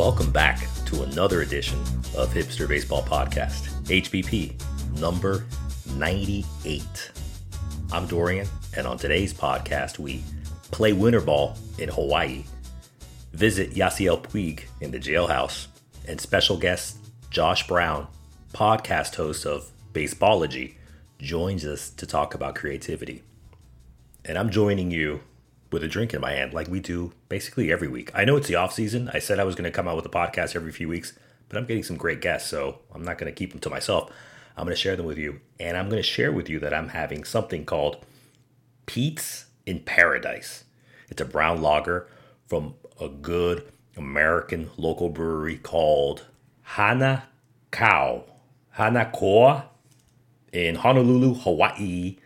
Welcome back to another edition of Hipster Baseball Podcast, HBP number 98. I'm Dorian, and on today's podcast, we play winter ball in Hawaii, visit Yasiel Puig in the jailhouse, and special guest Josh Brown, podcast host of Baseballology, joins us to talk about creativity. And I'm joining you with a drink in my hand like we do basically every week. I know it's the off season. I said I was going to come out with a podcast every few weeks, but I'm getting some great guests, so I'm not going to keep them to myself. I'm going to share them with you, and I'm going to share with you that I'm having something called Pete's in Paradise. It's a brown lager from a good American local brewery called Hana Cow, Hanakoa in Honolulu, Hawaii.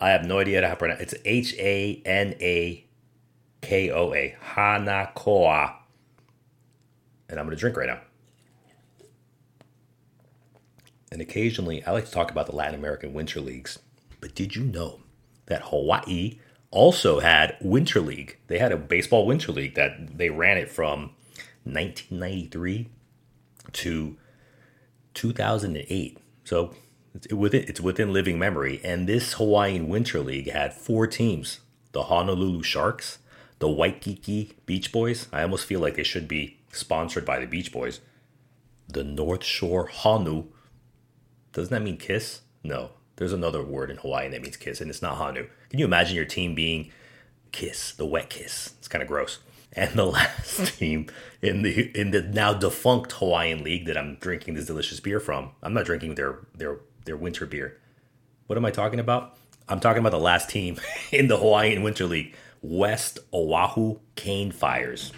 I have no idea how to pronounce it. It's H A N A K O A. Hanakoa. And I'm going to drink right now. And occasionally, I like to talk about the Latin American winter leagues. But did you know that Hawaii also had Winter League? They had a baseball winter league that they ran it from 1993 to 2008. So it's within, it's within living memory. And this Hawaiian Winter League had four teams the Honolulu Sharks, the Waikiki Beach Boys. I almost feel like they should be sponsored by the Beach Boys. The North Shore Honu. Doesn't that mean kiss? No. There's another word in Hawaiian that means kiss, and it's not Hanu. Can you imagine your team being kiss, the wet kiss? It's kind of gross. And the last team in the in the now defunct Hawaiian League that I'm drinking this delicious beer from. I'm not drinking their their their winter beer. What am I talking about? I'm talking about the last team in the Hawaiian Winter League, West Oahu Cane Fires,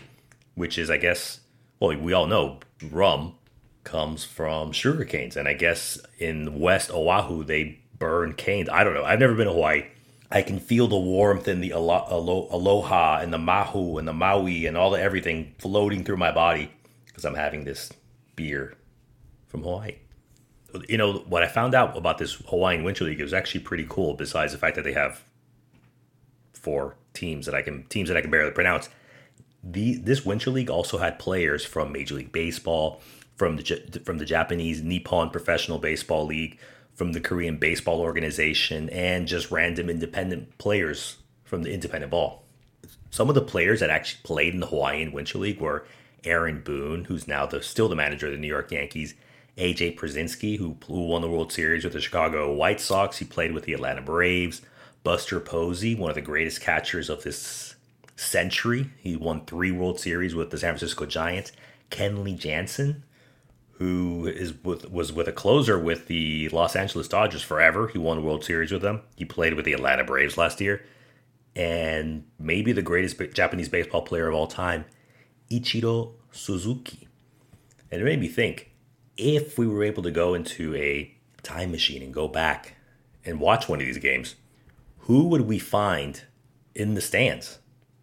which is, I guess, well, we all know rum comes from sugar canes. And I guess in West Oahu, they burn canes. I don't know. I've never been to Hawaii. I can feel the warmth and the alo- alo- aloha and the mahu and the maui and all the everything floating through my body because I'm having this beer from Hawaii you know what I found out about this Hawaiian Winter League is actually pretty cool. Besides the fact that they have four teams that I can teams that I can barely pronounce, the this Winter League also had players from Major League Baseball, from the from the Japanese Nippon Professional Baseball League, from the Korean Baseball Organization, and just random independent players from the independent ball. Some of the players that actually played in the Hawaiian Winter League were Aaron Boone, who's now the still the manager of the New York Yankees, AJ Pierzynski, who, won the World Series with the Chicago White Sox. He played with the Atlanta Braves. Buster Posey, one of the greatest catchers of this century. He won three World Series with the San Francisco Giants. Kenley Jansen, who is with, was with a closer with the Los Angeles Dodgers forever. He won World Series with them. He played with the Atlanta Braves last year. And maybe the greatest Japanese baseball player of all time, Ichiro Suzuki. And it made me think if we were able to go into a time machine and go back and watch one of these games, who would we find in the stands?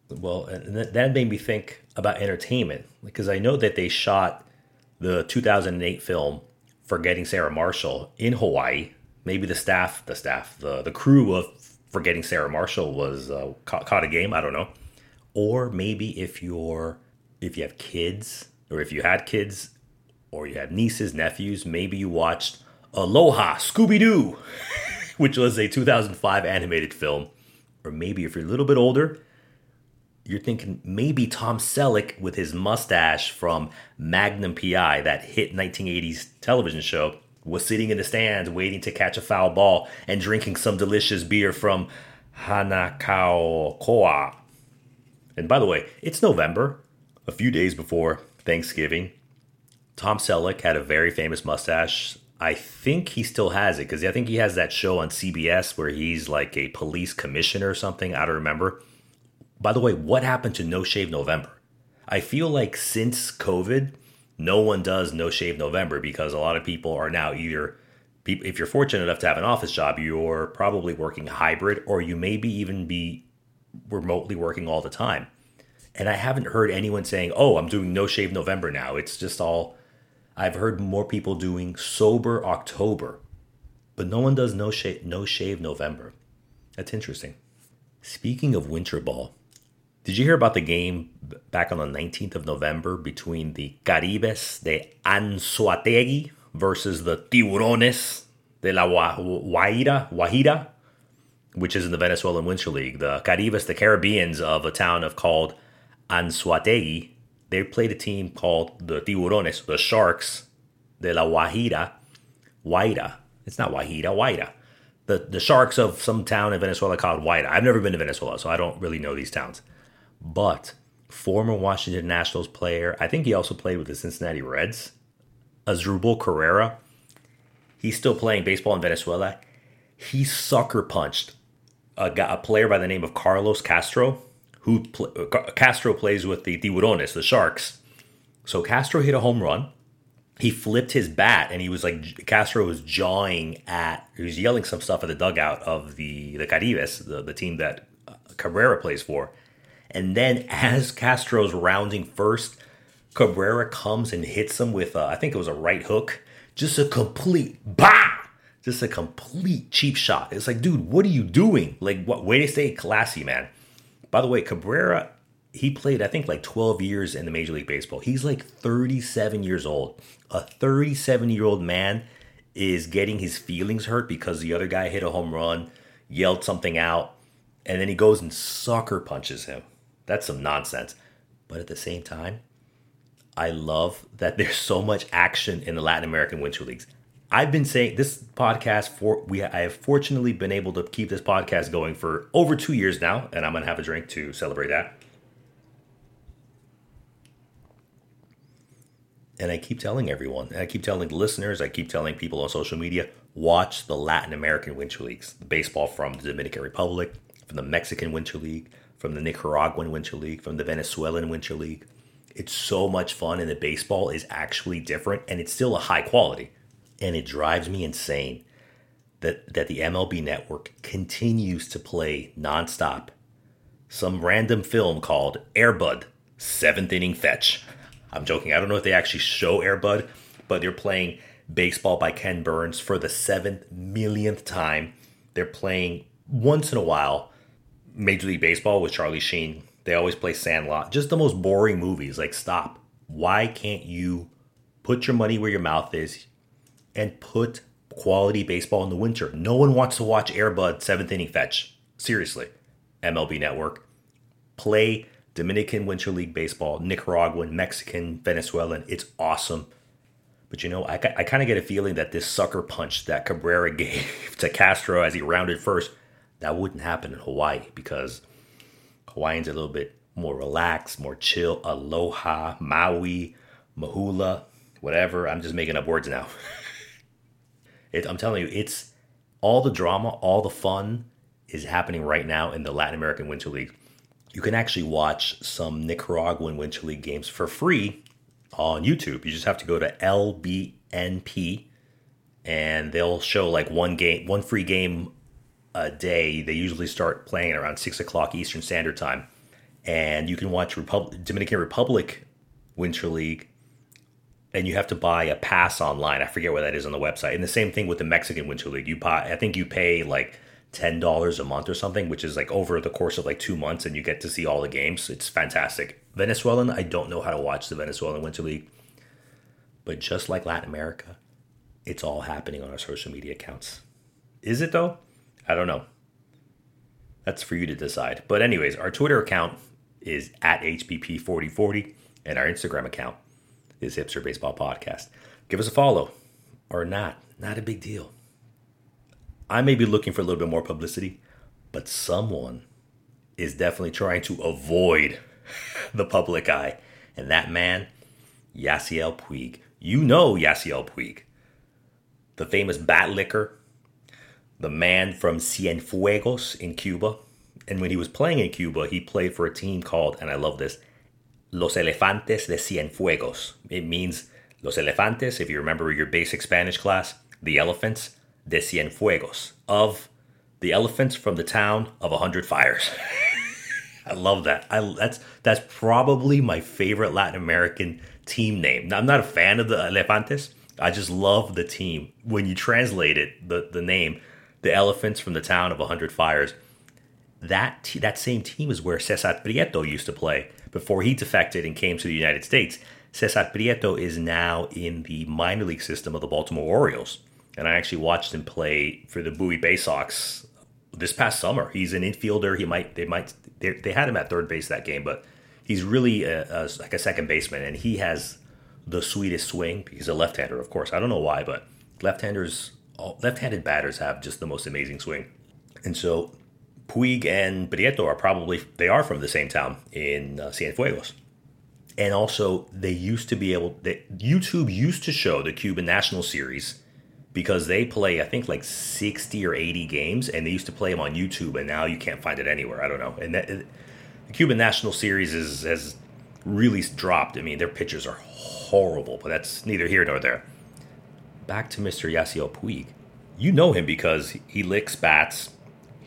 Well, and that made me think about entertainment because I know that they shot the 2008 film Forgetting Sarah Marshall in Hawaii. Maybe the staff, the staff, the the crew of Forgetting Sarah Marshall was uh, caught, caught a game. I don't know. Or maybe if you're if you have kids or if you had kids or you have nieces, nephews, maybe you watched Aloha Scooby Doo, which was a 2005 animated film. Or maybe if you're a little bit older, you're thinking maybe Tom Selleck with his mustache from Magnum PI, that hit 1980s television show, was sitting in the stands waiting to catch a foul ball and drinking some delicious beer from Hanakaokoa. And by the way, it's November, a few days before Thanksgiving. Tom Selleck had a very famous mustache. I think he still has it because I think he has that show on CBS where he's like a police commissioner or something. I don't remember. By the way, what happened to No Shave November? I feel like since COVID, no one does No Shave November because a lot of people are now either, if you're fortunate enough to have an office job, you're probably working hybrid or you maybe even be remotely working all the time. And I haven't heard anyone saying, oh, I'm doing No Shave November now. It's just all I've heard more people doing sober October, but no one does no shave no shave November. That's interesting. Speaking of winter ball, Did you hear about the game back on the 19th of November between the Caribes de Anzoátegui versus the Tiburones de la Guaira, Guajira, which is in the Venezuelan Winter League. The Caribes, the Caribbeans of a town of called Anzoátegui, they played a team called the Tiburones, the Sharks de la Guajira, Guaira. It's not Guajira, Guaira. The, the Sharks of some town in Venezuela called Guaira. I've never been to Venezuela, so I don't really know these towns. But former Washington Nationals player, I think he also played with the Cincinnati Reds, Asdrubal Cabrera. He's still playing baseball in Venezuela. He sucker punched a, a player by the name of Carlos Castro, who pl- Castro plays with the Tiburones, the Sharks. So Castro hit a home run. He flipped his bat and he was like Castro was jawing at he was yelling some stuff at the dugout of the the Caribes, the, the team that uh, Cabrera plays for. And then as Castro's rounding first, Cabrera comes and hits him with a, I think it was a right hook. Just a complete bah! Just a complete cheap shot. It's like, dude, what are you doing? Like, what way to stay classy, man. By the way, Cabrera, he played, I think, like 12 years in the Major League Baseball. He's like 37 years old. A 37 year old man is getting his feelings hurt because the other guy hit a home run, yelled something out, and then he goes and sucker punches him. That's some nonsense. But at the same time, I love that there's so much action in the Latin American Winter Leagues. I've been saying this podcast for we I have fortunately been able to keep this podcast going for over 2 years now and I'm going to have a drink to celebrate that. And I keep telling everyone, I keep telling the listeners, I keep telling people on social media, watch the Latin American Winter Leagues, the baseball from the Dominican Republic, from the Mexican Winter League, from the Nicaraguan Winter League, from the Venezuelan Winter League. It's so much fun, and the baseball is actually different, and it's still a high quality. And it drives me insane that, that the MLB network continues to play nonstop some random film called Airbud Seventh Inning Fetch. I'm joking. I don't know if they actually show Airbud, but they're playing Baseball by Ken Burns for the seventh millionth time. They're playing once in a while Major League Baseball with Charlie Sheen. They always play Sandlot. Just the most boring movies. Like, stop. Why can't you put your money where your mouth is and put quality baseball in the winter? No one wants to watch Airbud seventh inning fetch. Seriously. MLB Network. Play Dominican Winter League Baseball, Nicaraguan, Mexican, Venezuelan. It's awesome. But you know, I, I kind of get a feeling that this sucker punch that Cabrera gave to Castro as he rounded first that wouldn't happen in Hawaii because Hawaiians are a little bit more relaxed, more chill. Aloha, Maui, Mahula, whatever. I'm just making up words now. it, I'm telling you, it's all the drama, all the fun is happening right now in the Latin American Winter League. You can actually watch some Nicaraguan Winter League games for free on YouTube. You just have to go to LBNP and they'll show like one game, one free game a day. They usually start playing around six o'clock Eastern Standard Time, and you can watch Repub- Dominican Republic Winter League, and you have to buy a pass online. I forget where that is on the website. And the same thing with the Mexican Winter League. You buy, I think you pay like ten dollars a month or something, which is like over the course of like two months, and you get to see all the games. It's fantastic. Venezuelan, I don't know how to watch the Venezuelan Winter League, but just like Latin America, it's all happening on our social media accounts. Is it though? I don't know. That's for you to decide. But, anyways, our Twitter account is at HBP4040, and our Instagram account is Hipster Baseball Podcast. Give us a follow or not. Not a big deal. I may be looking for a little bit more publicity, but someone is definitely trying to avoid the public eye. And that man, Yasiel Puig. You know Yasiel Puig, the famous bat licker the man from Cienfuegos in Cuba. And when he was playing in Cuba, he played for a team called, and I love this, Los Elefantes de Cienfuegos. It means Los Elefantes, if you remember your basic Spanish class, the elephants de Cienfuegos, of the elephants from the town of a hundred fires. I love that. I that's that's probably my favorite Latin American team name. Now, I'm not a fan of the Elefantes. I just love the team. When you translate it, the the name, the elephants from the town of a hundred fires. that that same team is where Cesar Prieto used to play before he defected and came to the United States. Cesar Prieto is now in the minor league system of the Baltimore Orioles. And I actually watched him play for the Bowie Bay Sox this past summer. He's an infielder. He might they might they, they had him at third base that game, but he's really a, a, like a second baseman, and he has the sweetest swing. He's a left-hander, of course. I don't know why, but left-handers, left-handed batters have just the most amazing swing. And so Puig and Prieto are probably they are from the same town in uh, Cienfuegos. And also, they used to be able. They, YouTube used to show the Cuban National Series because they play, I think, like sixty or eighty games, and they used to play them on YouTube, and now you can't find it anywhere. I don't know. And that, the Cuban National Series is has really dropped. I mean, their pitchers are horrible, but that's neither here nor there. Back to Mr. Yasiel Puig. You know him because he licks bats.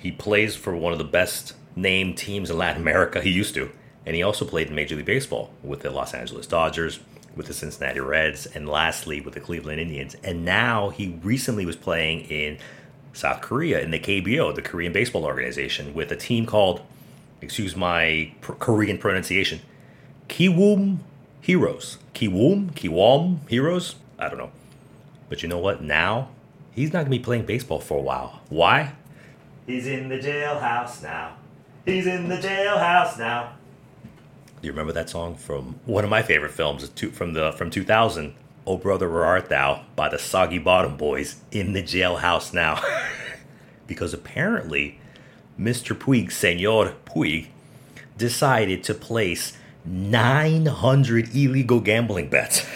He plays for one of the best named teams in Latin America. He used to. And he also played in Major League Baseball with the Los Angeles Dodgers, with the Cincinnati Reds, and lastly with the Cleveland Indians. And now he recently was playing in South Korea in the KBO, the Korean Baseball Organization, with a team called, excuse my pr- Korean pronunciation, Kiwoom Heroes. Kiwoom? Kiwom Heroes? I don't know. But you know what? Now, he's not going to be playing baseball for a while. Why? He's in the jailhouse now. He's in the jailhouse now. Do you remember that song from one of my favorite films from the from 2000? Oh brother, where art thou? By the Soggy Bottom Boys in the jailhouse now, because apparently, Mr. Puig, Senor Puig, decided to place 900 illegal gambling bets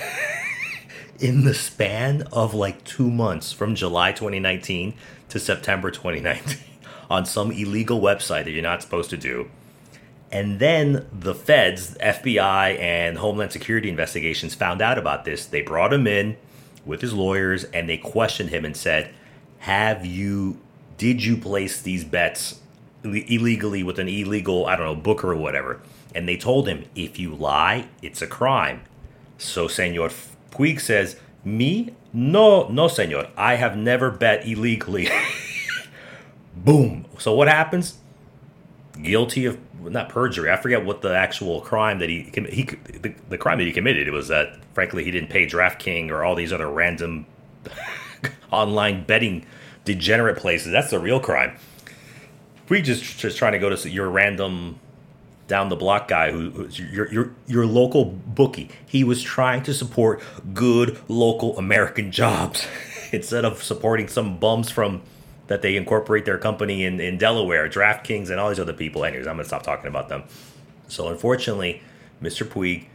in the span of like two months from July 2019 to September 2019 on some illegal website that you're not supposed to do and then the feds, FBI, and Homeland Security investigations found out about this. They brought him in with his lawyers and they questioned him and said, Have you, did you place these bets illegally with an illegal, I don't know, booker or whatever? And they told him, If you lie, it's a crime. So Senor Puig says, Me? No, no, senor. I have never bet illegally. Boom. So what happens? Guilty of not perjury. I forget what the actual crime that he he the, the crime that he committed. It was that frankly he didn't pay DraftKings or all these other random online betting degenerate places. That's the real crime. We just just trying to go to your random down the block guy who, who's your your your local bookie. He was trying to support good local American jobs instead of supporting some bums from that they incorporate their company in, in Delaware, DraftKings, and all these other people. Anyways, I'm going to stop talking about them. So, unfortunately, Mr. Puig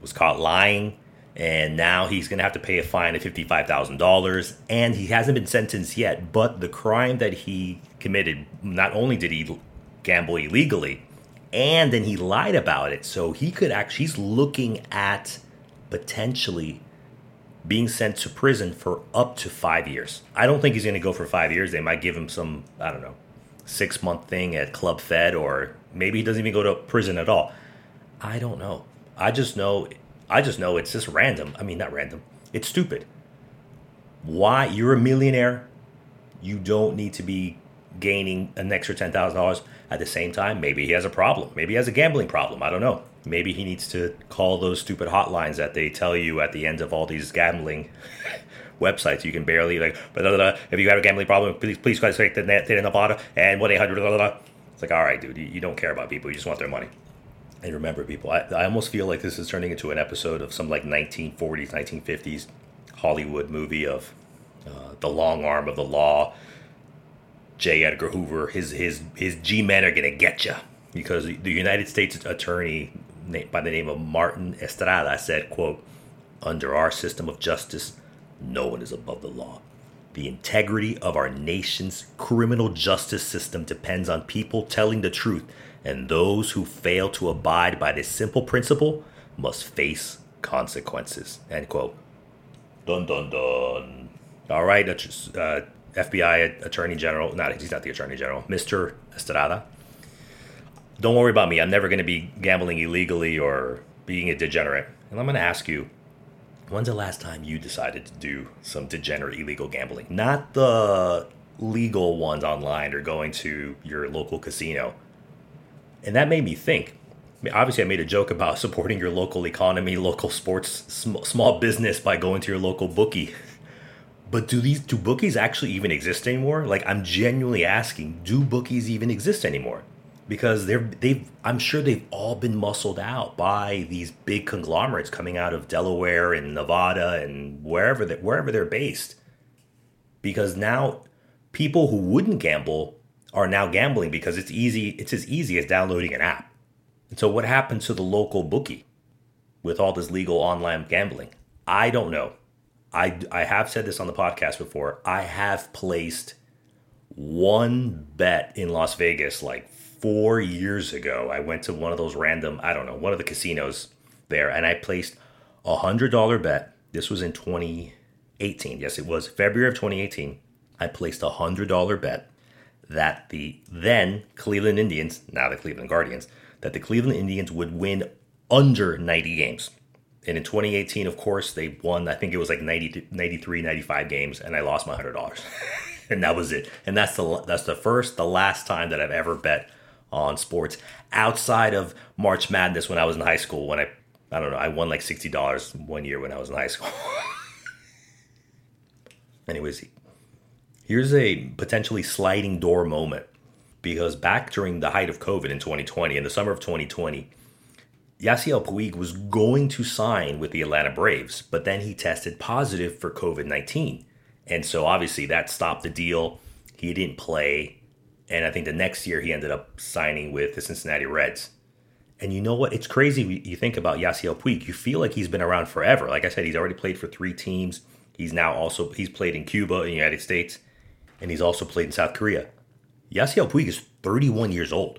was caught lying, and now he's going to have to pay a fine of $55,000. And he hasn't been sentenced yet, but the crime that he committed, not only did he gamble illegally, and then he lied about it. So, he could actually, he's looking at potentially being sent to prison for up to five years. I don't think he's going to go for five years. They might give him some, I don't know, six month thing at Club Fed, or maybe he doesn't even go to prison at all. I don't know. I just know, I just know it's just random. I mean, not random. It's stupid. Why? You're a millionaire. You don't need to be gaining an extra ten thousand dollars. At the same time, maybe he has a problem. Maybe he has a gambling problem. I don't know. Maybe he needs to call those stupid hotlines that they tell you at the end of all these gambling websites. You can barely like, blah, blah, blah. if you have a gambling problem, please please contact the net in Nevada and one eight hundred. It's like, all right, dude, you, you don't care about people. You just want their money. And remember, people, I, I almost feel like this is turning into an episode of some like 1940s, 1950s Hollywood movie of uh, the long arm of the law. J. Edgar Hoover, his his his G men are gonna get you because the United States attorney by the name of Martin Estrada said, quote, under our system of justice, no one is above the law. The integrity of our nation's criminal justice system depends on people telling the truth, and those who fail to abide by this simple principle must face consequences. End quote. Dun dun dun. All right, uh, FBI Attorney General, not he's not the Attorney General, Mr. Estrada don't worry about me. I'm never going to be gambling illegally or being a degenerate. And I'm going to ask you, when's the last time you decided to do some degenerate illegal gambling? Not the legal ones online or going to your local casino. And that made me think. Obviously, I made a joke about supporting your local economy, local sports, sm- small business by going to your local bookie. But do these do bookies actually even exist anymore? Like, I'm genuinely asking, do bookies even exist anymore? Because they're they've I'm sure they've all been muscled out by these big conglomerates coming out of Delaware and Nevada and wherever that wherever they're based. Because now people who wouldn't gamble are now gambling because it's easy it's as easy as downloading an app. And so what happened to the local bookie with all this legal online gambling? I don't know. I i have said this on the podcast before. I have placed one bet in las vegas like four years ago i went to one of those random i don't know one of the casinos there and i placed a hundred dollar bet this was in 2018 yes it was february of 2018 I placed a $100 bet that the then Cleveland Indians, now the Cleveland Guardians, that the Cleveland Indians would win under 90 games. And in 2018, of course, they won, I think it was like 90, 93, 95 games, and I lost my $100. and that was it. And that's the that's the first, the last time that I've ever bet on sports outside of March Madness when I was in high school. When I, I don't know, I won like $60 one year when I was in high school. Anyways, Here's a potentially sliding door moment because back during the height of COVID in 2020, in the summer of 2020, Yasiel Puig was going to sign with the Atlanta Braves, but then he tested positive for COVID 19. And so obviously that stopped the deal. He didn't play. And I think the next year he ended up signing with the Cincinnati Reds. And you know what? It's crazy. You think about Yasiel Puig. You feel like he's been around forever. Like I said, he's already played for three teams. He's now also he's played in Cuba in the United States and he's also played in South Korea. Yasiel Puig is 31 years old.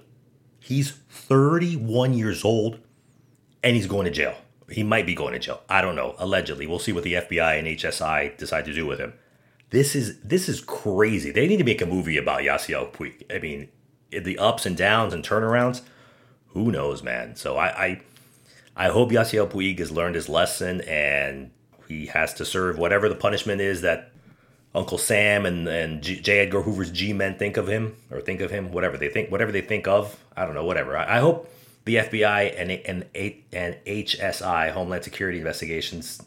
He's 31 years old, and he's going to jail. He might be going to jail. I don't know. Allegedly, we'll see what the FBI and HSI decide to do with him. This is this is crazy. They need to make a movie about Yasiel Puig. I mean, the ups and downs and turnarounds. Who knows, man? So I I, I hope Yasiel Puig has learned his lesson and he has to serve whatever the punishment is that Uncle Sam and and G, J. Edgar Hoover's G men think of him or think of him, whatever they think, whatever they think of. I don't know, whatever. I, I hope the FBI and and and HSI Homeland Security investigations,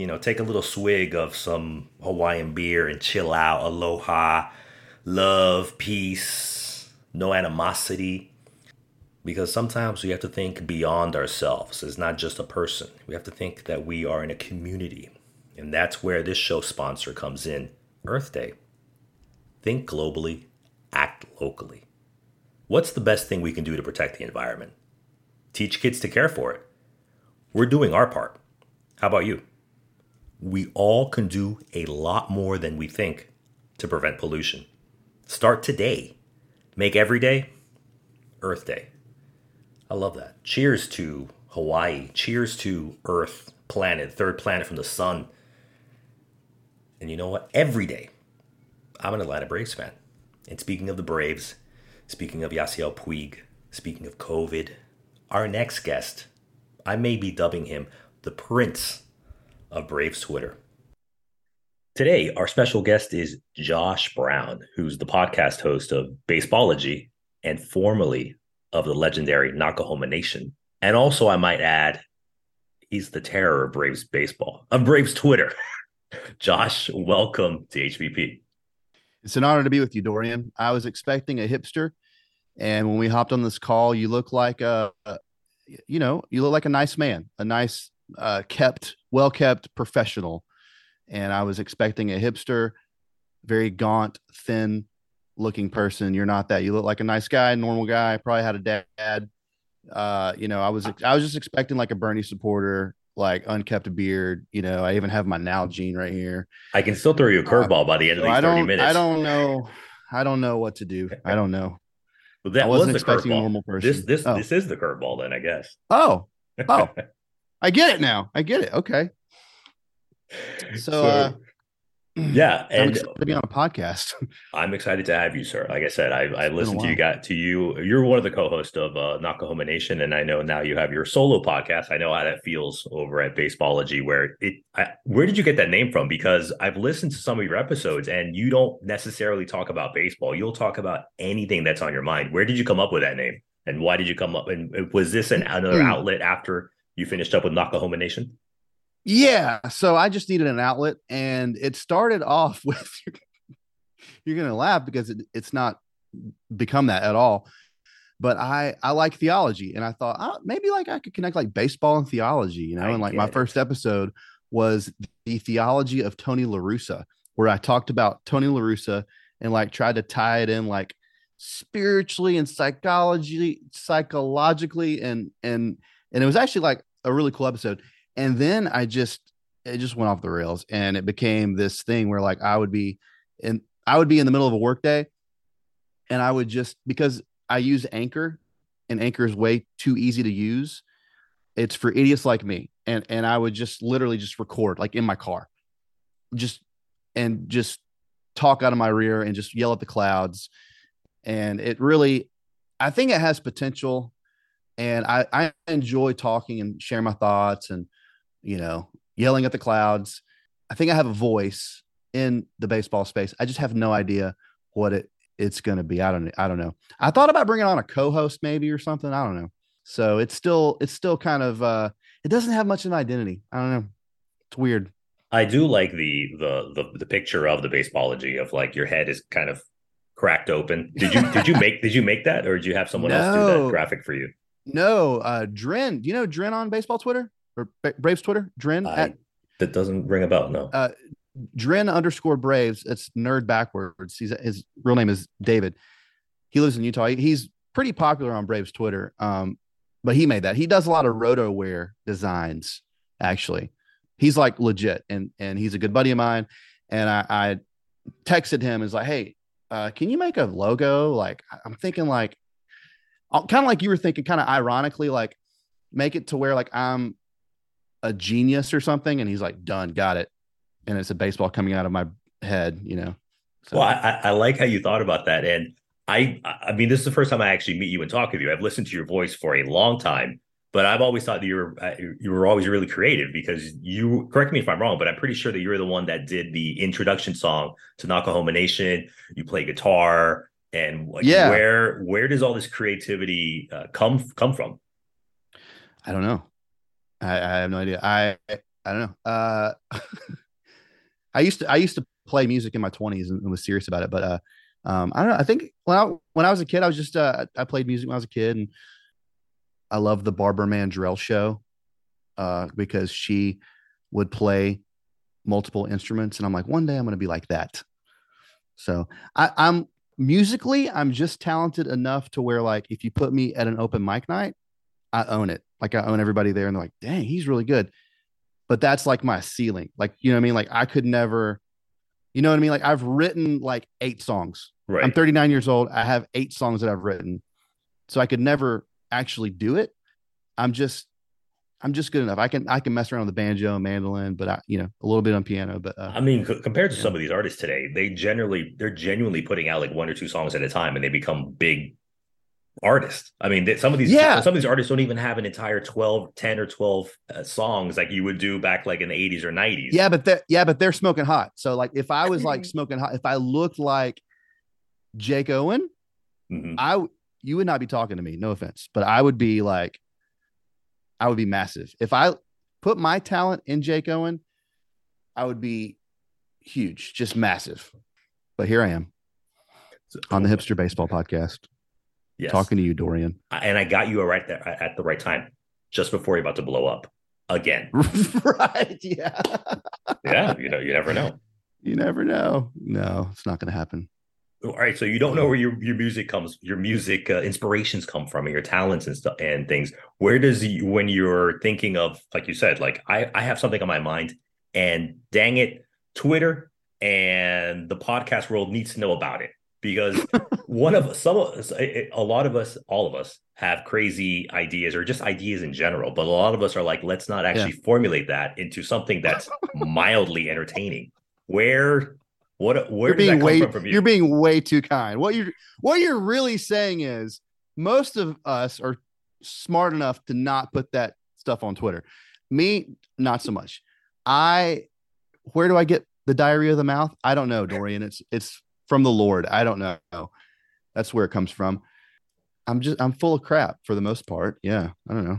you know, take a little swig of some Hawaiian beer and chill out. Aloha, love, peace, no animosity. Because sometimes we have to think beyond ourselves. It's not just a person. We have to think that we are in a community. And that's where this show sponsor comes in Earth Day. Think globally, act locally. What's the best thing we can do to protect the environment? Teach kids to care for it. We're doing our part. How about you? We all can do a lot more than we think to prevent pollution. Start today. Make every day Earth Day. I love that. Cheers to Hawaii. Cheers to Earth, planet, third planet from the sun. And you know what? Every day, I'm an Atlanta Braves fan. And speaking of the Braves, speaking of Yasiel Puig, speaking of COVID, our next guest, I may be dubbing him the Prince of Braves Twitter. Today, our special guest is Josh Brown, who's the podcast host of Baseballology and formerly of the legendary Nakahoma Nation. And also, I might add, he's the terror of Braves baseball, of Braves Twitter. Josh, welcome to HBP. It's an honor to be with you, Dorian. I was expecting a hipster, and when we hopped on this call, you look like a, a you know, you look like a nice man, a nice, uh, kept, well kept professional. And I was expecting a hipster, very gaunt, thin looking person. You're not that. You look like a nice guy, normal guy. Probably had a dad. Uh, you know, I was I was just expecting like a Bernie supporter, like unkept beard. You know, I even have my Nalgene right here. I can still throw you a curveball uh, by the end of these I 30 minutes. I don't know. I don't know what to do. I don't know. Well, that I wasn't was expecting a normal person. This this oh. this is the curveball then, I guess. Oh. Oh. I get it now. I get it. Okay. So, so uh Yeah, and to be on a podcast. I'm excited to have you, sir. Like I said, I, I listened to you got to you. You're one of the co-hosts of uh, Nakahoma Nation, and I know now you have your solo podcast. I know how that feels over at Baseballogy. Where it, I, where did you get that name from? Because I've listened to some of your episodes, and you don't necessarily talk about baseball. You'll talk about anything that's on your mind. Where did you come up with that name, and why did you come up? And was this an, another hmm. outlet after you finished up with Nakahoma Nation? Yeah. So I just needed an outlet. And it started off with you're going to laugh because it, it's not become that at all. But I I like theology, and I thought oh, maybe like I could connect like baseball and theology, you know. I and like my first episode was the theology of Tony La Russa, where I talked about Tony La Russa and like tried to tie it in like spiritually and psychology psychologically and and and it was actually like a really cool episode and then I just it just went off the rails and it became this thing where like I would be and I would be in the middle of a workday and I would just because I use Anchor and Anchor is way too easy to use. It's for idiots like me. And and I would just literally just record like in my car. Just and just talk out of my rear and just yell at the clouds. And it really I think it has potential and I, I enjoy talking and sharing my thoughts and you know, yelling at the clouds. I think I have a voice in the baseball space. I just have no idea what it it's going to be. I don't I don't know. I thought about bringing on a co-host maybe or something. I don't know. So it's still it's still kind of uh it doesn't have much of an identity. I don't know. It's weird. I do like the the the, the picture of the baseballogy of like your head is kind of cracked open. Did you did you make did you make that or did you have someone no. else do that graphic for you? No, uh Dren. Do you know Dren on baseball Twitter? or Braves Twitter, Dren. I, at, that doesn't ring a bell. No. Uh, Dren underscore Braves. It's nerd backwards. He's his real name is David. He lives in Utah. He's pretty popular on Braves Twitter. Um, but he made that. He does a lot of RotoWear designs. Actually, he's like legit, and and he's a good buddy of mine. And I, I texted him is like, hey, uh, can you make a logo? Like, I'm thinking like, kind of like you were thinking, kind of ironically, like make it to where like I'm a genius or something, and he's like, done, got it. And it's a baseball coming out of my head, you know. So. Well, I, I like how you thought about that, and I I mean, this is the first time I actually meet you and talk with you. I've listened to your voice for a long time, but I've always thought that you were uh, you were always really creative because you correct me if I'm wrong, but I'm pretty sure that you're the one that did the introduction song to Nakahoma Nation. You play guitar, and like, yeah, where where does all this creativity uh, come come from? I don't know. I, I have no idea. I I don't know. Uh, I used to I used to play music in my 20s and, and was serious about it, but uh, um, I don't know. I think when I when I was a kid, I was just uh, I played music when I was a kid, and I loved the Barbara Mandrell show uh, because she would play multiple instruments, and I'm like, one day I'm going to be like that. So I, I'm musically, I'm just talented enough to where like if you put me at an open mic night, I own it. Like I own everybody there, and they're like, dang, he's really good. But that's like my ceiling. Like, you know what I mean? Like I could never, you know what I mean? Like I've written like eight songs. Right. I'm 39 years old. I have eight songs that I've written. So I could never actually do it. I'm just I'm just good enough. I can I can mess around with the banjo and mandolin, but I you know a little bit on piano. But uh, I mean, compared to yeah. some of these artists today, they generally they're genuinely putting out like one or two songs at a time, and they become big artists. I mean, some of these yeah. some of these artists don't even have an entire 12, 10 or 12 uh, songs like you would do back like in the 80s or 90s. Yeah, but they're yeah, but they're smoking hot. So like if I was like smoking hot, if I looked like Jake Owen, mm-hmm. I you would not be talking to me, no offense, but I would be like I would be massive. If I put my talent in Jake Owen, I would be huge, just massive. But here I am on the Hipster Baseball podcast. Yes. Talking to you, Dorian. And I got you right there at the right time, just before you're about to blow up again. right. Yeah. yeah. You know, you never know. You never know. No, it's not going to happen. All right. So you don't know where your, your music comes, your music uh, inspirations come from and your talents and stuff and things. Where does you, when you're thinking of, like you said, like I, I have something on my mind and dang it, Twitter and the podcast world needs to know about it because one of some of us a lot of us all of us have crazy ideas or just ideas in general but a lot of us are like let's not actually yeah. formulate that into something that's mildly entertaining Where what where you're being come way from from you? you're being way too kind. What you're what you're really saying is most of us are smart enough to not put that stuff on Twitter. Me, not so much. I where do I get the diarrhea of the mouth? I don't know, Dorian. It's it's from the Lord. I don't know. That's where it comes from. I'm just I'm full of crap for the most part. Yeah, I don't know.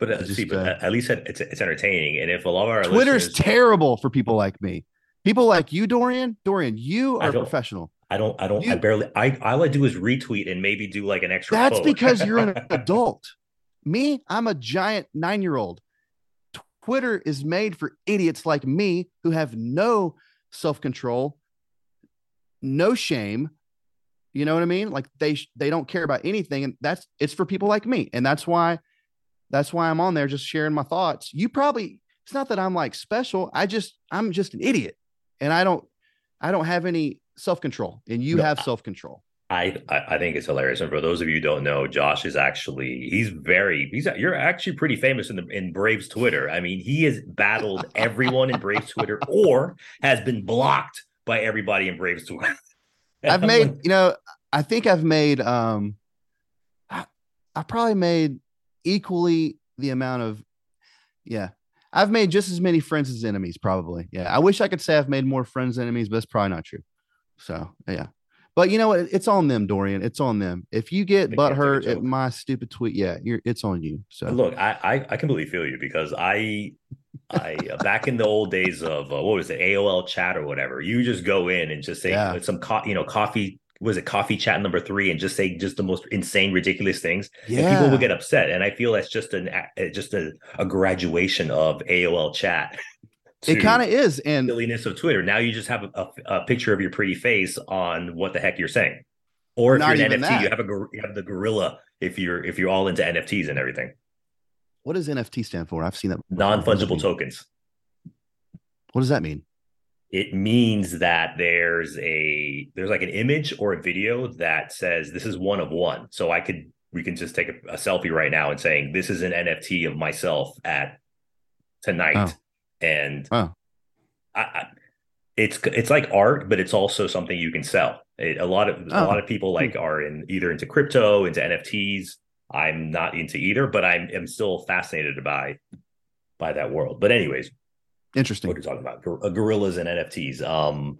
but uh, it's see, but uh, at least it's it's entertaining. And if a lot of our Twitter's listeners, terrible for people like me. People like you, Dorian. Dorian, you are a professional. I don't, I don't, I barely, I all I do is retweet and maybe do like an extra. That's quote. because you're an adult. Me, I'm a giant nine year old. Twitter is made for idiots like me who have no self control, no shame. You know what I mean? Like they they don't care about anything, and that's it's for people like me, and that's why that's why I'm on there just sharing my thoughts. You probably it's not that I'm like special. I just I'm just an idiot, and I don't I don't have any self control, and you No, have self control. I, I think it's hilarious. And for those of you who don't know, Josh is actually he's very he's you're actually pretty famous in the in Braves Twitter. I mean, he has battled everyone in Braves Twitter or has been blocked by everybody in Braves Twitter. I've made, you know, I think I've made, um, I, I probably made equally the amount of, yeah, I've made just as many friends as enemies, probably. Yeah. I wish I could say I've made more friends than enemies, but that's probably not true. So, yeah. But you know what? It's on them, Dorian. It's on them. If you get They butt can't take a hurt at my stupid tweet, yeah, you're it's on you. So Look, I, I I completely feel you because I I uh, back in the old days of uh, what was it AOL chat or whatever. You just go in and just say Yeah. some co- you know coffee was it coffee chat number three and just say just the most insane ridiculous things yeah, and people would get upset and I feel that's just an just a, a graduation of AOL chat. it kind of is. And silliness of Twitter. Now you just have a, a, a picture of your pretty face on what the heck you're saying. Or if Not you're an NFT, that. you have a you have the gorilla if you're if you're all into NFTs and everything. what does NFT stand for? I've seen that. Non What does that fungible tokens. What does that mean? It means that there's a there's like an image or a video that says this is one of one. So i could we can just take a, a selfie right now and saying this is an nft of myself at tonight. And. I, I it's it's like art but it's also something you can sell. It, a lot of a Oh. lot of people hmm. like are in either into crypto into nfts i'm not into either but i'm, I'm still fascinated by by that world. But anyways Interesting. what are you talking about Gor- gorillas and nfts um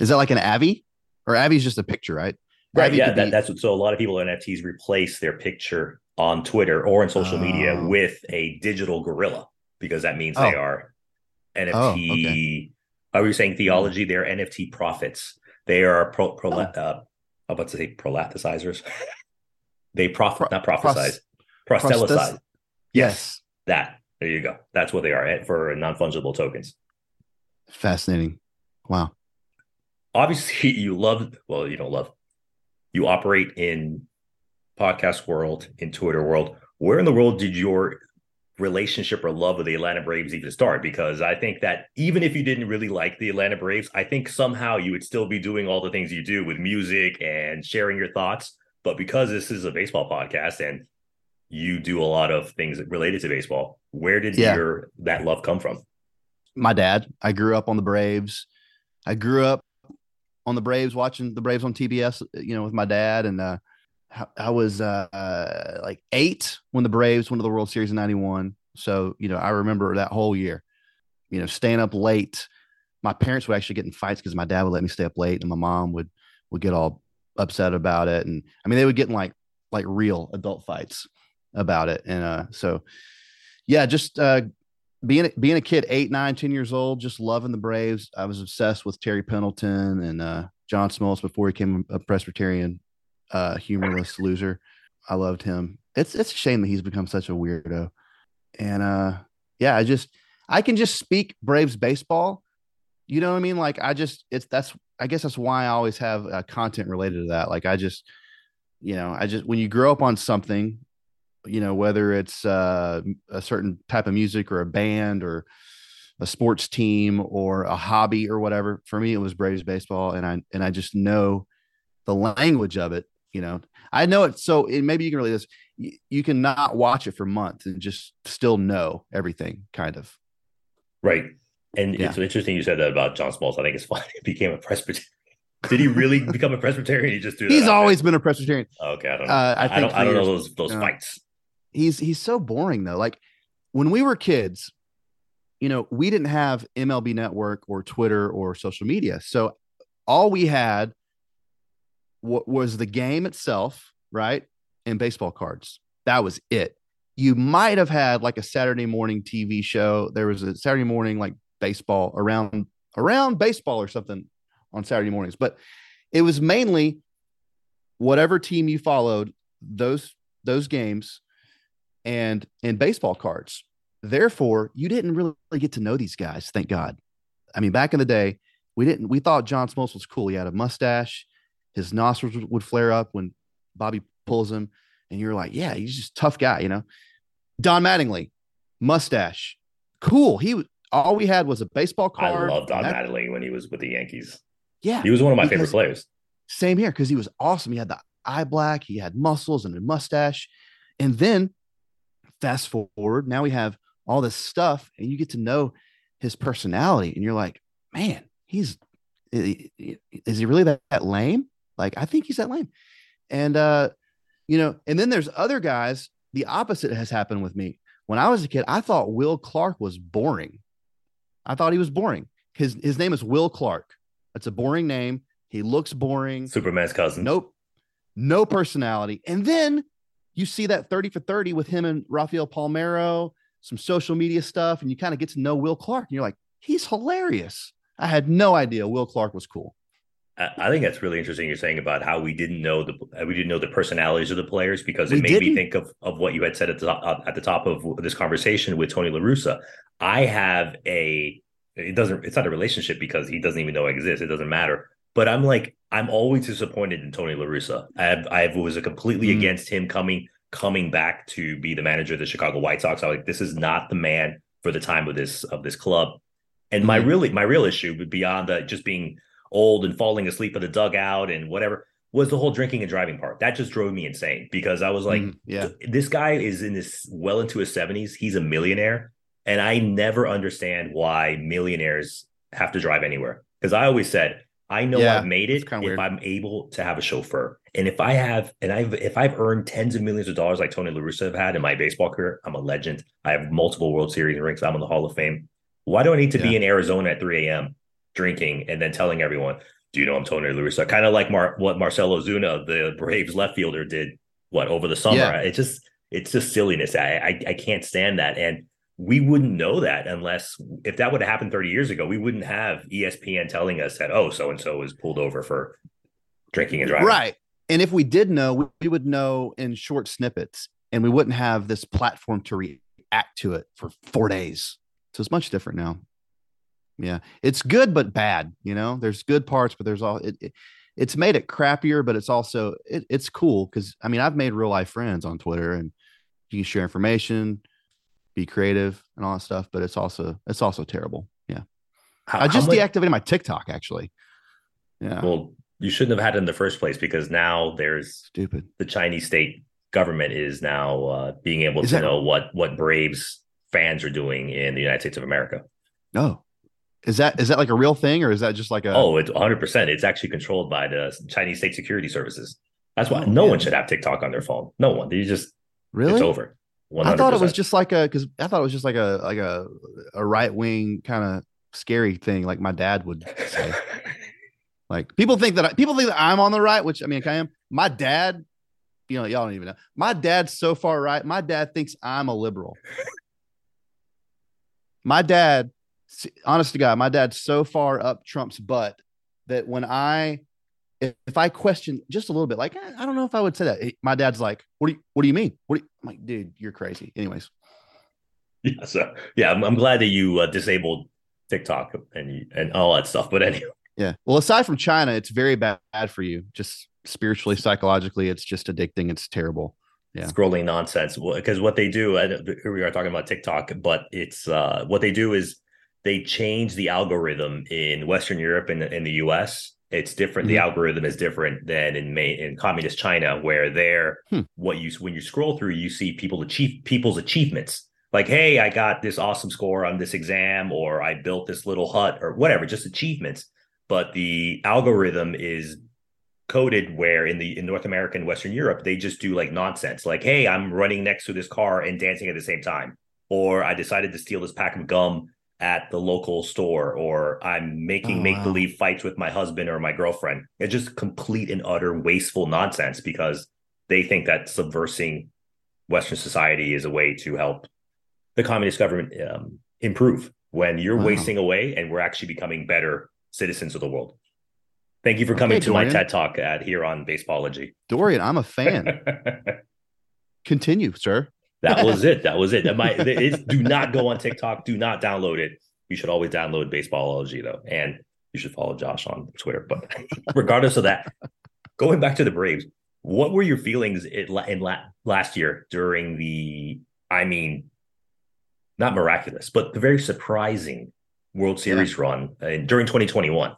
Is that like an Avi? Or Avi's just a picture, right? Right. Avi Yeah. That, be- that's what, so. A lot of people in NFTs replace their picture on Twitter or in social media Oh. with a digital gorilla because that means Oh. they are NFT. Oh, okay. Are we saying theology? They're NFT prophets. They are pro, pro, Oh. uh, I'm about to say prolathicizers. they prophet, Pro- not prophesize, pros- proselytize. Yes. That. There you go. That's what they are eh, for non fungible tokens. Fascinating. Wow. obviously you love well you don't love you operate in podcast world in twitter world where in the world did your relationship or love of the atlanta braves even start because i think that even if you didn't really like the atlanta braves i think somehow you would still be doing all the things you do with music and sharing your thoughts but because this is a baseball podcast and you do a lot of things related to baseball where did Yeah. your that love come from My dad, I grew up on the Braves. I grew up on the Braves, watching the Braves on TBS, you know, with my dad. And uh, I- was uh, uh, like eight when the Braves went to the World Series in 91. So, you know, I remember that whole year, you know, staying up late. My parents would actually get in fights because my dad would let me stay up late and my mom would, would get all upset about it. And I mean, they would get in like, like real adult fights about it. And uh, so, yeah, just uh, being being a kid, eight, nine, ten years old, just loving the Braves. I was obsessed with Terry Pendleton and uh, John Smoltz before he became a Presbyterian uh, humorless loser. I loved him. It's it's a shame that he's become such a weirdo. And uh, yeah, I just I can just speak Braves baseball. You know what I mean? Like I just it's that's I guess that's why I always have uh, content related to that. Like I just you know I just when you grow up on something you know whether it's uh, a certain type of music or a band or a sports team or a hobby or whatever for me it was braves baseball and i and i just know the language of it you know i know it so and maybe you can relate this you, you can not watch it for months and just still know everything kind of Right. And yeah. it's interesting you said that about John Smoltz. I think it's funny. He became a Presbyterian. Did he really become a Presbyterian? He just He's always been a Presbyterian. Okay, I don't know. Uh, I, I, don't. I don't know those those uh, fights. He's he's so boring though. Like when we were kids, you know, we didn't have MLB Network or Twitter or social media, so all we had w- was the game itself, right, and baseball cards. That was it. You might have had like a Saturday morning TV show. There was a Saturday morning like baseball around around baseball or something on Saturday mornings, but it was mainly whatever team you followed those those games and and baseball cards. Therefore, you didn't really get to know these guys. Thank God. I mean, back in the day, we didn't. We thought John Smoltz was cool. He had a mustache. His nostrils would flare up when Bobby pulls him, and you're like, yeah, he's just tough guy, you know. Don Mattingly, mustache, cool. He all we had was a baseball card. I love Don Mattingly when he was with the Yankees. Yeah, he was one of my favorite players. Same here because he was awesome. He had the eye black, he had muscles and a mustache, and then fast forward, now we have all this stuff, and you get to know his personality, and you're like, man, he's is he really that, that lame? Like, I think he's that lame. And uh, you know, and then there's other guys. The opposite has happened with me. When I was a kid, I thought Will Clark was boring. I thought he was boring. His his name is Will Clark. That's a boring name. He looks boring. Superman's cousin. Nope. No personality. And then you see that 30 for 30 with him and Rafael Palmeiro, some social media stuff, and you kind of get to know Will Clark. And you're like, he's hilarious. I had no idea Will Clark was cool. I think that's really interesting. You're saying about how we didn't know the uh, we didn't know the personalities of the players because it we made didn't. me think of, of what you had said at the top, at the top of this conversation with Tony La Russa. I have a it doesn't it's not a relationship because he doesn't even know I exist. It doesn't matter. But I'm like I'm always disappointed in Tony La Russa. I have, I was completely mm. against him coming coming back to be the manager of the Chicago White Sox. I was like, this is not the man for the time of this of this club. And my mm-hmm. really my real issue beyond the just being old and falling asleep at the dugout and whatever was the whole drinking and driving part. That just drove me insane because I was like, mm, yeah, this guy is in this well into his 70s. He's a millionaire. And I never understand why millionaires have to drive anywhere. Because I always said, I know yeah, I've made it if weird. I'm able to have a chauffeur. And if I have, and I've, if I've earned tens of millions of dollars like Tony La Russa have had in my baseball career, I'm a legend. I have multiple World Series rings. I'm in the Hall of Fame. Why do I need to yeah. be in Arizona at 3 a.m. drinking and then telling everyone, do you know I'm Tony La Russa? Kind of like Mar- what Marcell Ozuna, the Braves left fielder, did what over the summer. Yeah. It just, it's just silliness. I, I, I can't stand that. And we wouldn't know that unless if that would have happened 30 years ago, we wouldn't have ESPN telling us that, oh, so and so was pulled over for drinking and driving. Right. And if we did know, we would know in short snippets and we wouldn't have this platform to react to it for four days. So it's much different now. Yeah. It's good, but bad. You know, there's good parts, but there's all it, it it's made it crappier, but it's also it, it's cool because I mean I've made real life friends on Twitter and you can share information be creative and all that stuff, but it's also it's also terrible. Yeah. How, I just deactivated my TikTok actually. Yeah. Well, you shouldn't have had it in the first place because now there's stupid. The Chinese state government is now uh, being able is to that... know what what Braves fans are doing in the United States of America. Oh, is that is that like a real thing or is that just like a? Oh, it's 100. percent It's actually controlled by the Chinese state security services. That's why oh, no man. one should have TikTok on their phone. No one. They just really it's over. 100%. I thought it was just like a because I thought it was just like a like a a right wing kind of scary thing, like my dad would say. like people think that I, people think that I'm on the right, which I mean I am. My dad, you know, y'all don't even know. My dad's so far right. My dad thinks I'm a liberal. my dad, honest to God, my dad's so far up Trump's butt that when I if, I question just a little bit, like eh, I don't know if I would say that. My dad's like, "What do you What do you mean? What?" Do you, I'm like, "Dude, you're crazy." Anyways. Yeah. So yeah, I'm, I'm glad that you uh, disabled TikTok and and all that stuff. But anyway. Yeah. Well, aside from China, it's very bad for you. Just spiritually, psychologically, it's just addicting. It's terrible. Yeah. Scrolling nonsense. Because what they do, here we are talking about TikTok, but it's uh, what they do is they change the algorithm in Western Europe and in the US it's different. Mm-hmm. The algorithm is different than in May, in communist China, where there, hmm. what you when you scroll through, you see people achieve people's achievements. like, hey, I got this awesome score on this exam, or I built this little hut, or whatever, just achievements. But the algorithm is coded where in the in North America and Western Europe, they just do like nonsense, like, hey, I'm running next to this car and dancing at the same time, or I decided to steal this pack of gum at the local store, or I'm making oh, make believe wow. fights with my husband or my girlfriend. It's just complete and utter wasteful nonsense because they think that subversing Western society is a way to help the communist government um, improve when you're wow. wasting away and we're actually becoming better citizens of the world. Thank you for coming okay, to Dorian. my TED talk at here on Baseballogy. Dorian, I'm a fan. Continue, sir. That was it. That was it. That might do not go on TikTok. Do not download it. You should always download Baseballogy though, and you should follow Josh on Twitter. But regardless of that, going back to the Braves, what were your feelings in, in last year during the? I mean, not miraculous, but the very surprising World Series yeah. run uh, during 2021.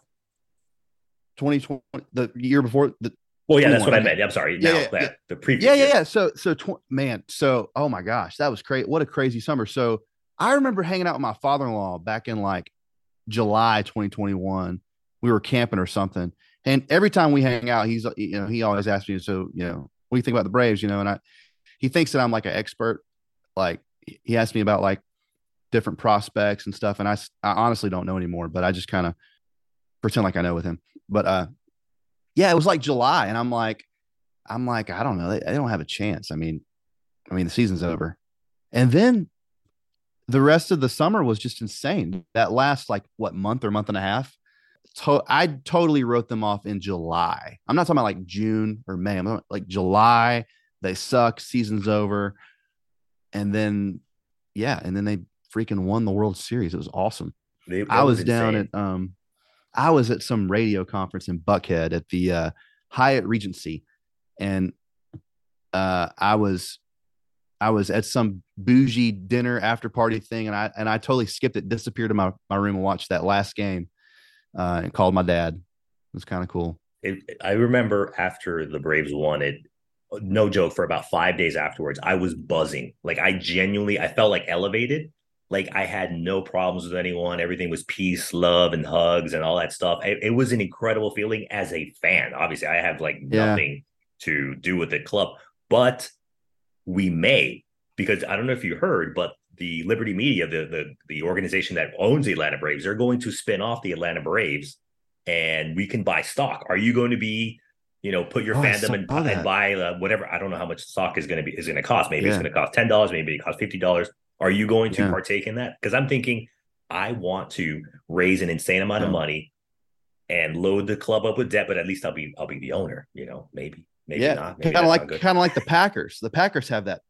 2020, the year before the. Well, yeah, that's what I meant. I'm sorry. Yeah, now, yeah, yeah. the previous. Yeah, yeah, yeah. So, so tw- man, so oh my gosh, that was great. What a crazy summer. So, I remember hanging out with my father-in-law back in like July 2021. We were camping or something, and every time we hang out, he's you know he always asks me, so you know, what do you think about the Braves? You know, and I he thinks that I'm like an expert. Like he asked me about like different prospects and stuff. And I, I honestly don't know anymore, but I just kind of pretend like I know with him. But uh, yeah, it was like July, and I'm like, I'm like, I don't know, they, they don't have a chance. I mean, I mean, the season's over, and then the rest of the summer was just insane. That last like what month or month and a half, to- I totally wrote them off in July. I'm not talking about like June or May. I'm like July. They suck. Season's over, and then yeah, and then they freaking won the World Series. It was awesome. They, I was, was down at um, I was at some radio conference in Buckhead at the uh, Hyatt Regency, and uh, I was I was at some bougie dinner after party thing, and I and I totally skipped it, disappeared to my my room and watched that last game, uh, and called my dad. It was kind of cool. It, I remember after the Braves won it, no joke, for about five days afterwards, I was buzzing. Like I genuinely, I felt like elevated like I had no problems with anyone. Everything was peace, love, and hugs and all that stuff. It, it was an incredible feeling as a fan. Obviously, I have like yeah. nothing to do with the club, but we may because I don't know if you heard, but the Liberty Media, the the the organization that owns the Atlanta Braves, they're going to spin off the Atlanta Braves, and we can buy stock. Are you going to be you know, put your oh, fandom and, and, buy uh, whatever. I don't know how much stock is going to be is going to cost. Maybe yeah. it's going to cost ten dollars. Maybe it costs fifty dollars. Are you going to yeah. partake in that? Because I'm thinking I want to raise an insane amount of money and load the club up with debt, but at least I'll be I'll be the owner. You know, maybe maybe yeah. not. Kind of like kind of like the Packers. The Packers have that.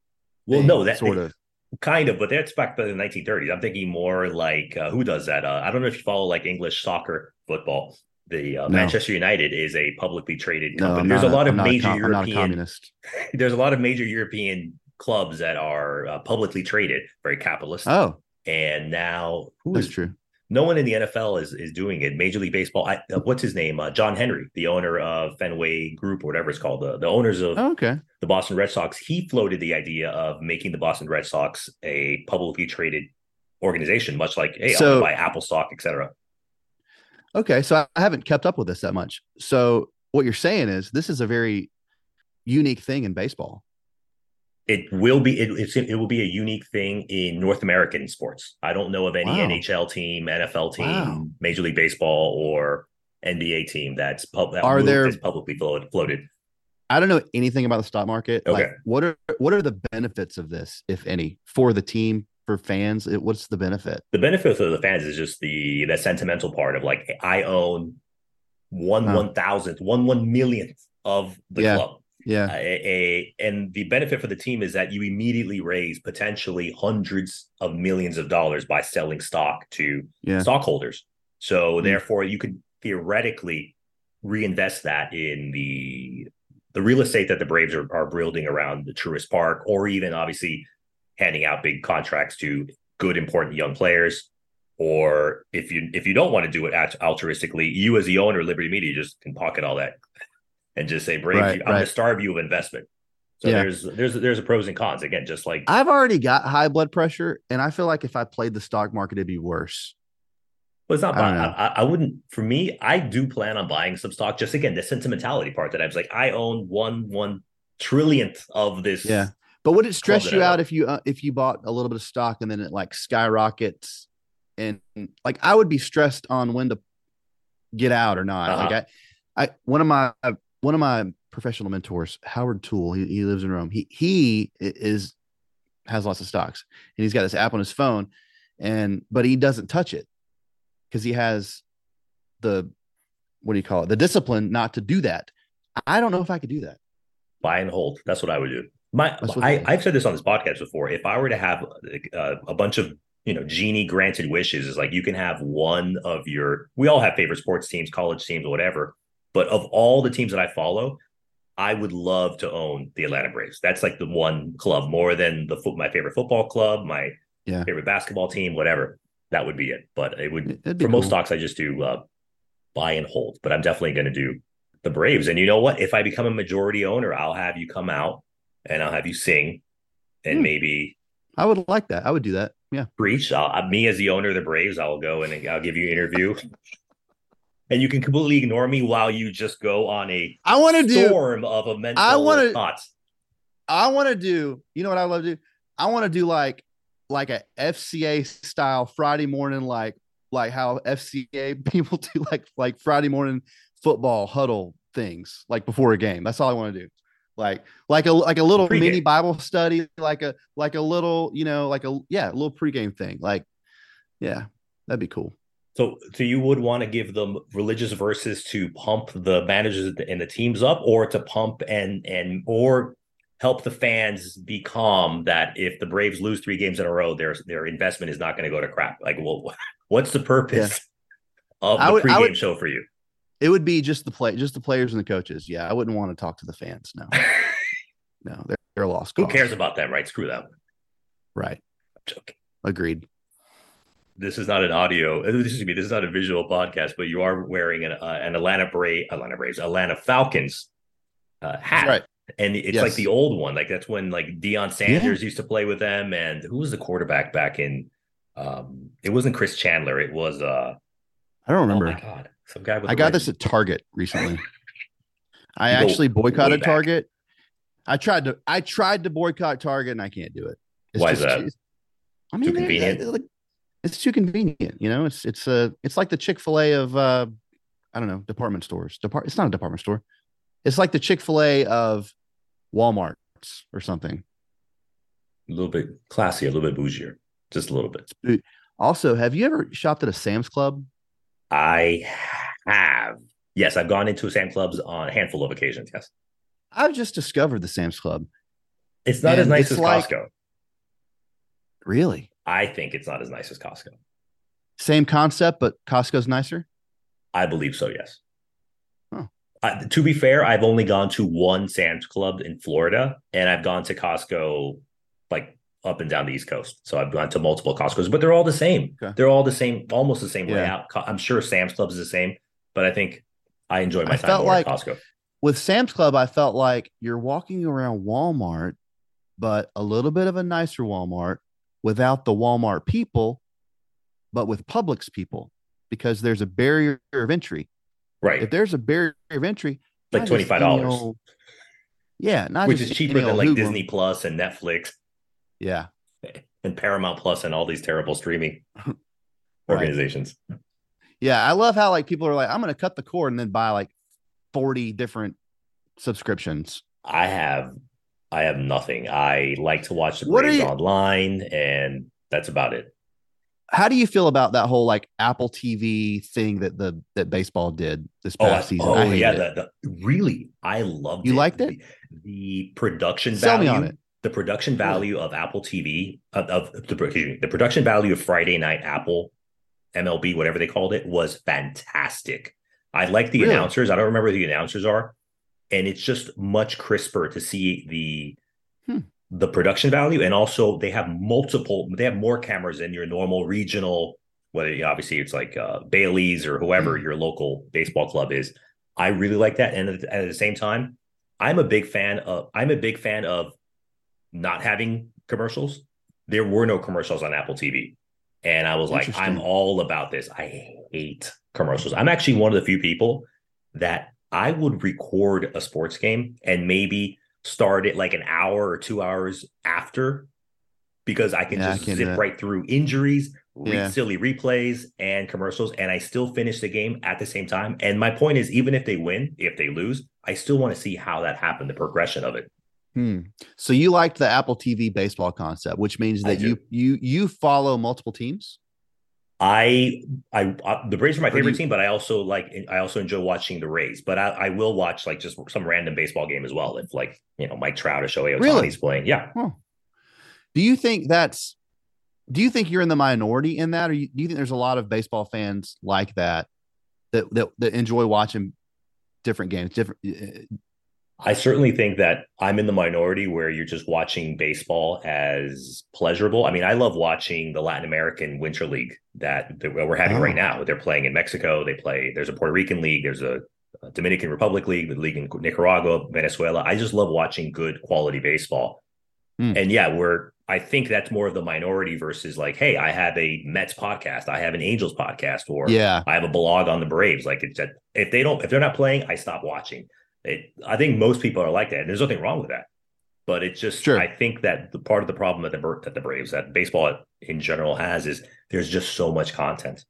Well, no, that sort of kind of, but that's back to the 1930s. I'm thinking more like uh, who does that? Uh, I don't know if you follow like English soccer football. The uh, no. Manchester United is a publicly traded company. No, there's a lot a, of major com- European. there's a lot of major European clubs that are uh, publicly traded, very capitalist. Oh, and now who That's is true? No one in the NFL is is doing it. Major League Baseball. I, uh, what's his name? Uh, John Henry, the owner of Fenway Group, or whatever it's called, the the owners of oh, okay. the Boston Red Sox. He floated the idea of making the Boston Red Sox a publicly traded organization, much like hey, so, I'll buy Apple stock, etc. Okay, so I haven't kept up with this that much. So what you're saying is this is a very unique thing in baseball it will be it, it will be a unique thing in North American sports. I don't know of any wow. NHL team, NFL team, wow. Major League Baseball, or NBA team that's pub- that are there publicly floated. I don't know anything about the stock market. Okay, like, what are what are the benefits of this, if any, for the team, for fans? It, what's the benefit? The benefit of the fans is just the the sentimental part of like I own one huh. one thousandth, one one millionth of the yeah. club. Yeah. Uh, a, a, and the benefit for the team is that you immediately raise potentially hundreds of millions of dollars by selling stock to yeah. stockholders. So mm-hmm. therefore, you could theoretically reinvest that in the the real estate that the Braves are, are building around the Truist Park, or even obviously handing out big contracts to good, important young players. Or if you if you don't want to do it altruistically, you as the owner, Liberty Media, just can pocket all that and just say, Brave, right, I'm right. going to starve you of investment. So Yeah. there's there's there's a pros and cons again, just like I've already got high blood pressure, and I feel like if I played the stock market, it'd be worse. Well, it's not I buying. know. I, I wouldn't. For me, I do plan on buying some stock. Just again, the sentimentality part that I was like, I own one one trillionth of this. Yeah. But would it stress you out if you uh, if you bought a little bit of stock and then it like skyrockets and like I would be stressed on when to get out or not. Uh-huh. Like I, I one of my one of my professional mentors, Howard Toole, he, he lives in Rome. He he is has lots of stocks and he's got this app on his phone and but he doesn't touch it because he has the what do you call it the discipline not to do that. I don't know if I could do that. buy and hold. That's what I would do. My, I, I've said this on this podcast before. If I were to have uh, a bunch of you know genie granted wishes, is like you can have one of your. We all have favorite sports teams, college teams, whatever. But of all the teams that I follow, I would love to own the Atlanta Braves. That's like the one club more than the foot. My favorite football club, my Yeah. favorite basketball team, whatever. That would be it. But it would for most stocks, I just do uh, buy and hold. But I'm definitely going to do the Braves. And you know what? If I become a majority owner, I'll have you come out and I'll have you sing and Hmm. maybe I would like that. I would do that. Yeah. preach. I'll, me as the owner of the Braves, I'll go and I'll give you an interview. And you can completely ignore me while you just go on a I want to do storm of a mental I wanna- thoughts. I want to do, you know what I love to do? I want to do like like a FCA style Friday morning, like like how FCA people do like like Friday morning football huddle things, like before a game. That's all I want to do. Like like a like a little Pregame. mini Bible study, like a like a little, you know, like a yeah, a little pregame thing. Like, yeah, that'd be cool. So, so you would want to give them religious verses to pump the managers and the teams up, or to pump and and or help the fans be calm that if the Braves lose three games in a row, their their investment is not going to go to crap. Like, well, what's the purpose of the I would- pregame would- show for you? It would be just the play, just the players and the coaches. Yeah, I wouldn't want to talk to the fans. No, no, they're they're lost. Who cares about them, right? Screw them. Right. I'm joking. Agreed. This is not an audio. This is me. This is not a visual podcast, but you are wearing an uh, an Atlanta Brave, Atlanta Braves, Atlanta Falcons uh, hat. Right. And it's Yes. like the old one. Like that's when like Deion Sanders used to play with them. And who was the quarterback back in um it wasn't Chris Chandler. It was uh I don't oh remember. my god. Some guy with I got red- this at Target recently. I go actually boycotted. Target. I tried to I tried to boycott Target and I can't do it. It's Why is that? I mean, they're- convenient? they're like- it's too convenient. You know, it's it's uh it's like the Chick Fil A of uh I don't know department stores. Depart. It's not a department store. It's like the Chick Fil A of Walmart's or something. a little bit classy, a little bit bougier. Just a little bit. Also, have you ever shopped at a Sam's Club? I have. Yes, I've gone into Sam's Clubs on a handful of occasions. Yes. I've just discovered the Sam's Club. It's not as nice as like- Costco. Really? I think it's not as nice as Costco. Same concept, but Costco's nicer. I believe so, yes. Huh. Uh, to be fair, I've only gone to one Sam's Club in Florida, and I've gone to Costco like up and down the East Coast. So I've gone to multiple Costco's, but they're all the same. Okay. They're all the same, almost the same Yeah. layout. I'm sure Sam's Club is the same, but I think I enjoy my I time more like- at Costco. with Sam's Club, I felt like you're walking around Walmart, but a little bit of a nicer Walmart without the Walmart people, but with Publix people, because there's a barrier of entry. Right. If there's a barrier of entry, like twenty five dollars, Yeah, not which is cheaper than like hoodlum. Disney Plus and Netflix Yeah, and Paramount Plus and all these terrible streaming Right. organizations. yeah. I love how like people are like, I'm going to cut the cord and then buy like 40 different subscriptions. I have I have nothing. I like to watch the What Braves you- online, and that's about it. How do you feel about that whole like Apple TV thing that the that baseball did this Oh, past season? oh I yeah, the, the, really, I loved You it. liked it? The, the production Sell me value, on it. the production value of Apple TV of, of the the production value of Friday Night Apple MLB, whatever they called it, was fantastic. I like the Really? announcers. I don't remember who the announcers are, and it's just much crisper to see the Hmm. the production value, and also they have multiple. They have more cameras than your normal regional. Whether you obviously it's like uh, Bally's or whoever Hmm. your local baseball club is. I really like that, and at, at the same time, I'm a big fan of I'm a big fan of not having commercials. There were no commercials on Apple TV. And I was like, I'm all about this. I hate commercials. I'm actually one of the few people that I would record a sports game and maybe start it like an hour or two hours after because I can yeah, just I zip right through injuries, yeah. silly replays, and commercials, and I still finish the game at the same time. And my point is, even if they win, if they lose, I still want to see how that happened, the progression of it. Hmm. So you liked the Apple TV baseball concept, which means that you you you follow multiple teams. I, I, I the Braves are my favorite you, team, but I also like I also enjoy watching the Rays. But I, I will watch like just some random baseball game as well if like you know Mike Trout or Shohei Ohtani's really? playing. Yeah. Huh. Do you think that's? Do you think you're in the minority in that, or you, do you think there's a lot of baseball fans like that that that, that enjoy watching different games, different uh, I certainly think that I'm in the minority where you're just watching baseball as pleasurable. I mean, I love watching the Latin American Winter League that, that we're having oh. right now. They're playing in Mexico. They play. There's a Puerto Rican league. There's a, a Dominican Republic league. The league in Nicaragua, Venezuela. I just love watching good quality baseball. Mm. And yeah, we're. I think that's more of the minority versus like, hey, I have a Mets podcast, I have an Angels podcast, or yeah, I have a blog on the Braves. Like, it's that if they don't, if they're not playing, I stop watching. It, I think most people are like that. And there's nothing wrong with that. But it's just, sure. I think that the part of the problem that the that the Braves, that baseball in general has, is there's just so much content.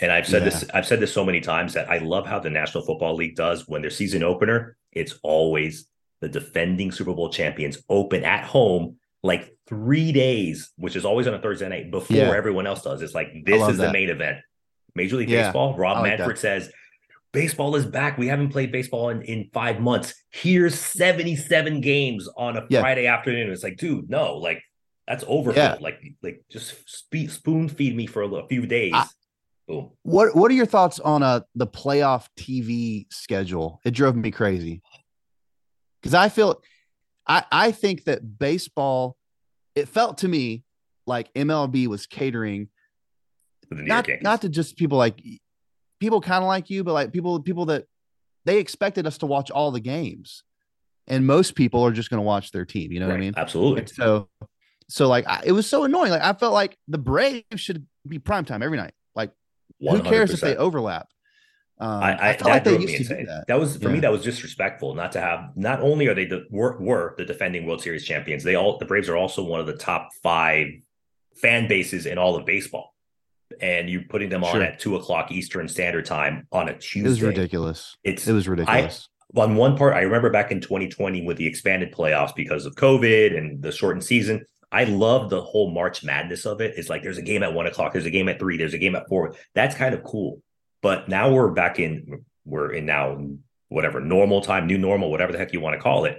And I've said yeah. this, I've said this so many times that I love how the National Football League does when their season opener, it's always the defending Super Bowl champions open at home like three days, which is always on a Thursday night before yeah. everyone else does. It's like this is that. the main event. Major League yeah. Baseball, Rob like Manfred says baseball is back. We haven't played baseball in, in five months. Here's 77 games on a yeah. Friday afternoon. It's like, dude, no, like that's overkill. Yeah. Like, like just spe- spoon feed me for a, a few days. I, Boom. What What are your thoughts on uh the playoff TV schedule? It drove me crazy because I feel, I I think that baseball. It felt to me like MLB was catering not, not to just people like people kind of like you, but like people people that they expected us to watch all the games, and most people are just going to watch their team. You know right. what I mean? Absolutely. And so, so like I, it was so annoying. Like I felt like the Braves should be prime time every night. Like 100%. who cares if they overlap? Um, I, I, I that like me insane. That. that. was for yeah. me. That was disrespectful. Not to have. Not only are they the were, were the defending World Series champions, they all the Braves are also one of the top five fan bases in all of baseball and you putting them on at two o'clock Eastern Standard Time on a Tuesday. It was ridiculous. It's it was ridiculous. I, on one part, I remember back in 2020 with the expanded playoffs because of COVID and the shortened season. I love the whole March madness of it. It's like there's a game at one o'clock, there's a game at three, there's a game at four. That's kind of cool. But now we're back in we're in now whatever normal time, new normal, whatever the heck you want to call it.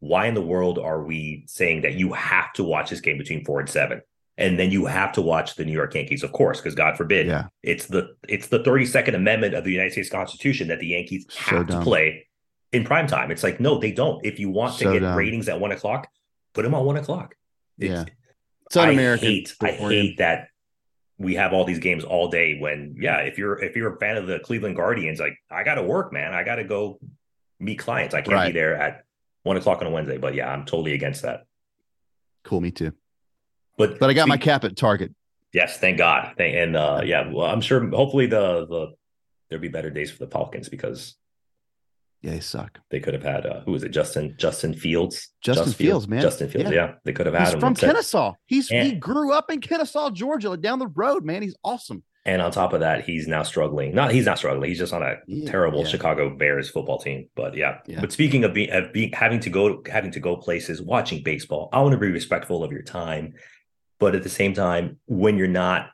Why in the world are we saying that you have to watch this game between four and seven? And then you have to watch the New York Yankees, of course, because God forbid, yeah. it's the it's the 32nd Amendment of the United States Constitution that the Yankees have to play in prime time. It's like no, they don't. If you want so to get dumb. ratings at one o'clock, put them on one o'clock. It's, yeah, it's un-American. I hate, I hate that we have all these games all day. When yeah, if you're if you're a fan of the Cleveland Guardians, like I got to work, man. I got to go meet clients. I can't right. be there at one o'clock on a Wednesday. But yeah, I'm totally against that. Cool, me too. But but I got my cap at Target. Yes, thank God. Thank, and uh, yeah, well, I'm sure. Hopefully, the the there'll be better days for the Falcons because yeah, they suck. They could have had uh, who was it? Justin Justin Fields. Justin Just Fields, man. Justin Fields. Yeah, yeah they could have had He's him from Kennesaw. He's and, he grew up in Kennesaw, Georgia, down the road. Man, he's awesome. And on top of that, he's now struggling. Not he's not struggling. He's just on a yeah, terrible yeah. Chicago Bears football team. But yeah. yeah. But speaking of being of being having to go having to go places, watching baseball, I want to be respectful of your time but at the same time, when you're not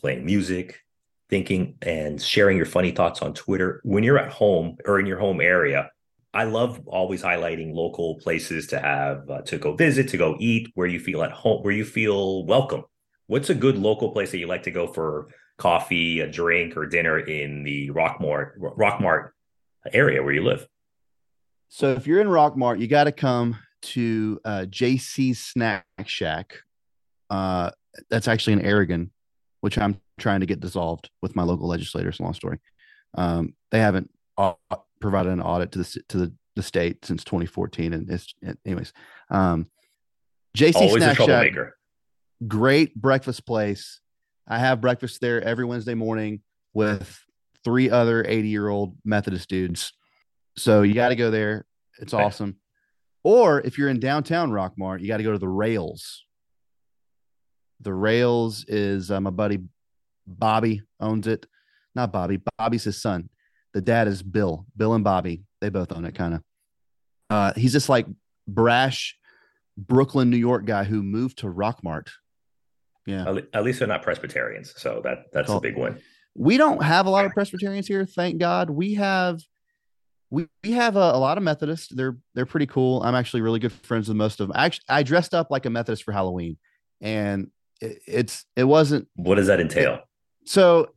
playing music, thinking and sharing your funny thoughts on Twitter, when you're at home or in your home area, I love always highlighting local places to have uh, to go visit, to go eat, where you feel at home, where you feel welcome. What's a good local place that you like to go for coffee, a drink, or dinner in the Rockmart Rockmart area where you live? So if you're in Rockmart, you got to come to uh, JC's Snack Shack uh, that's actually in Aragon, which I'm trying to get dissolved with my local legislators. Long story. Um, they haven't provided an audit to the to the, the state since 2014, and it's anyways. Um, JC Always a Snack Shack, great breakfast place. I have breakfast there every Wednesday morning with three other 80 year old Methodist dudes. So you got to go there. It's Okay. awesome. Or if you're in downtown Rockmart, you got to go to the Rails. The Rails is uh, my buddy Bobby owns it. Not Bobby. Bobby's his son. The dad is Bill. Bill and Bobby. They both own it, kind of. Uh, he's this like brash Brooklyn, New York guy who moved to Rockmart. Yeah. At least they're not Presbyterians, so that that's a big win. we don't have a lot of Presbyterians here, thank God. We have we, we have a, a lot of Methodists. They're they're pretty cool. I'm actually really good friends with most of them. Actually, I dressed up like a Methodist for Halloween, and it, it's it wasn't What does that entail? so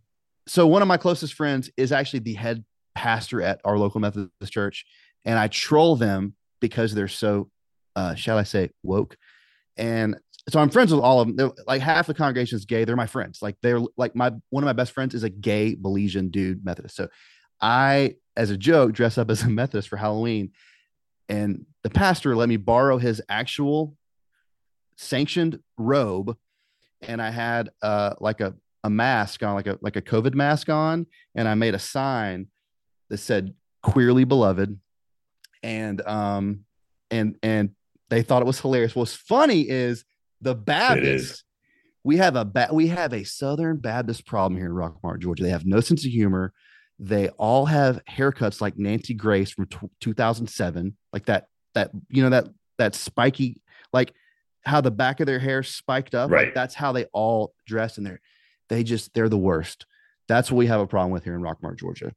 so one of my closest friends is actually the head pastor at our local Methodist church, and I troll them because they're so, uh, shall I say, woke. And so I'm friends with all of them. They're, like half the congregation is gay. They're my friends. Like they're like my one of my best friends is a gay Belizean dude Methodist. So I, as a joke, dress up as a Methodist for Halloween, and the pastor let me borrow his actual sanctioned robe, and I had uh like a a mask on, like a like a COVID mask on, and I made a sign that said "queerly beloved," and um and and they thought it was hilarious. What's funny is the Baptists. We have a ba- we have a Southern Baptist problem here in Rockmart, Georgia. They have no sense of humor. They all have haircuts like Nancy Grace from t- 2007, like that that you know that that spiky like how the back of their hair spiked up. Right. Like that's how they all dress, and they're they just they're the worst. That's what we have a problem with here in Rockmart, Georgia.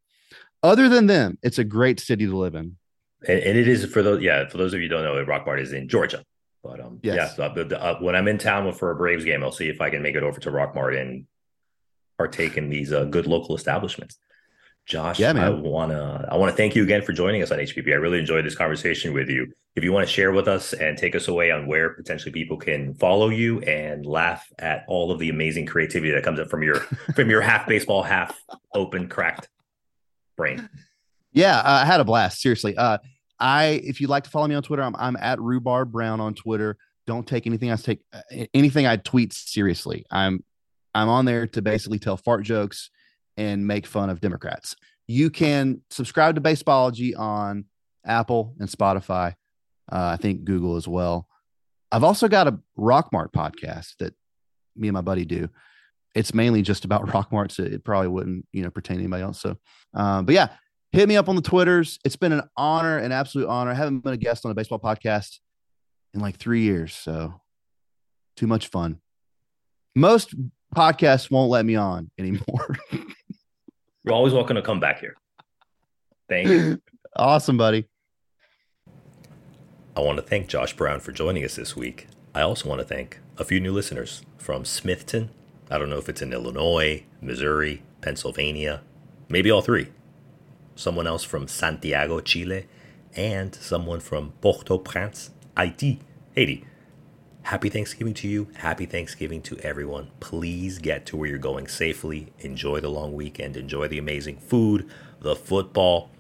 Other than them, it's a great city to live in. And, and it is for those, yeah, for those of you who don't know, it, Rockmart is in Georgia. But um, Yes. yeah, so, uh, uh, when I'm in town for a Braves game, I'll see if I can make it over to Rockmart and partake in these uh, good local establishments. Josh, Yeah, I wanna I wanna thank you again for joining us on HBP. I really enjoyed this conversation with you. If you want to share with us and take us away on where potentially people can follow you and laugh at all of the amazing creativity that comes up from your from your half baseball, half open, cracked brain. Yeah, uh, I had a blast. Seriously. Uh, I if you'd like to follow me on Twitter, I'm I'm at Rhubarb Brown on Twitter. Don't take anything I take uh, anything I tweet seriously. I'm I'm on there to basically tell fart jokes and make fun of Democrats. You can subscribe to Baseballogy on Apple and Spotify. Uh, I think Google as well. I've also got a Rockmart podcast that me and my buddy do. It's mainly just about Rockmart, so it probably wouldn't, you know, pertain to anybody else. So, um, but yeah, hit me up on the Twitters. It's been an honor, an absolute honor. I haven't been a guest on a baseball podcast in like three years, so too much fun. Most podcasts won't let me on anymore. You're always welcome to come back here. Thank you. awesome, buddy. I want to thank Josh Brown for joining us this week. I also want to thank a few new listeners from Smithton. I don't know if it's in Illinois, Missouri, Pennsylvania, maybe all three. Someone else from Santiago, Chile, and someone from Port-au-Prince, Haiti. Haiti. Happy Thanksgiving to you. Happy Thanksgiving to everyone. Please get to where you're going safely. Enjoy the long weekend. Enjoy the amazing food, the football,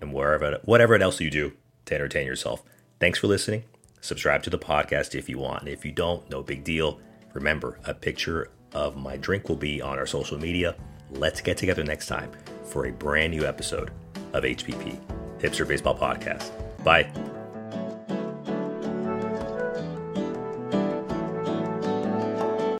and wherever whatever else you do to entertain yourself. Thanks for listening. Subscribe to the podcast if you want. If you don't, no big deal. Remember, a picture of my drink will be on our social media. Let's get together next time for a brand new episode of HBP, Hipster Baseball Podcast. Bye.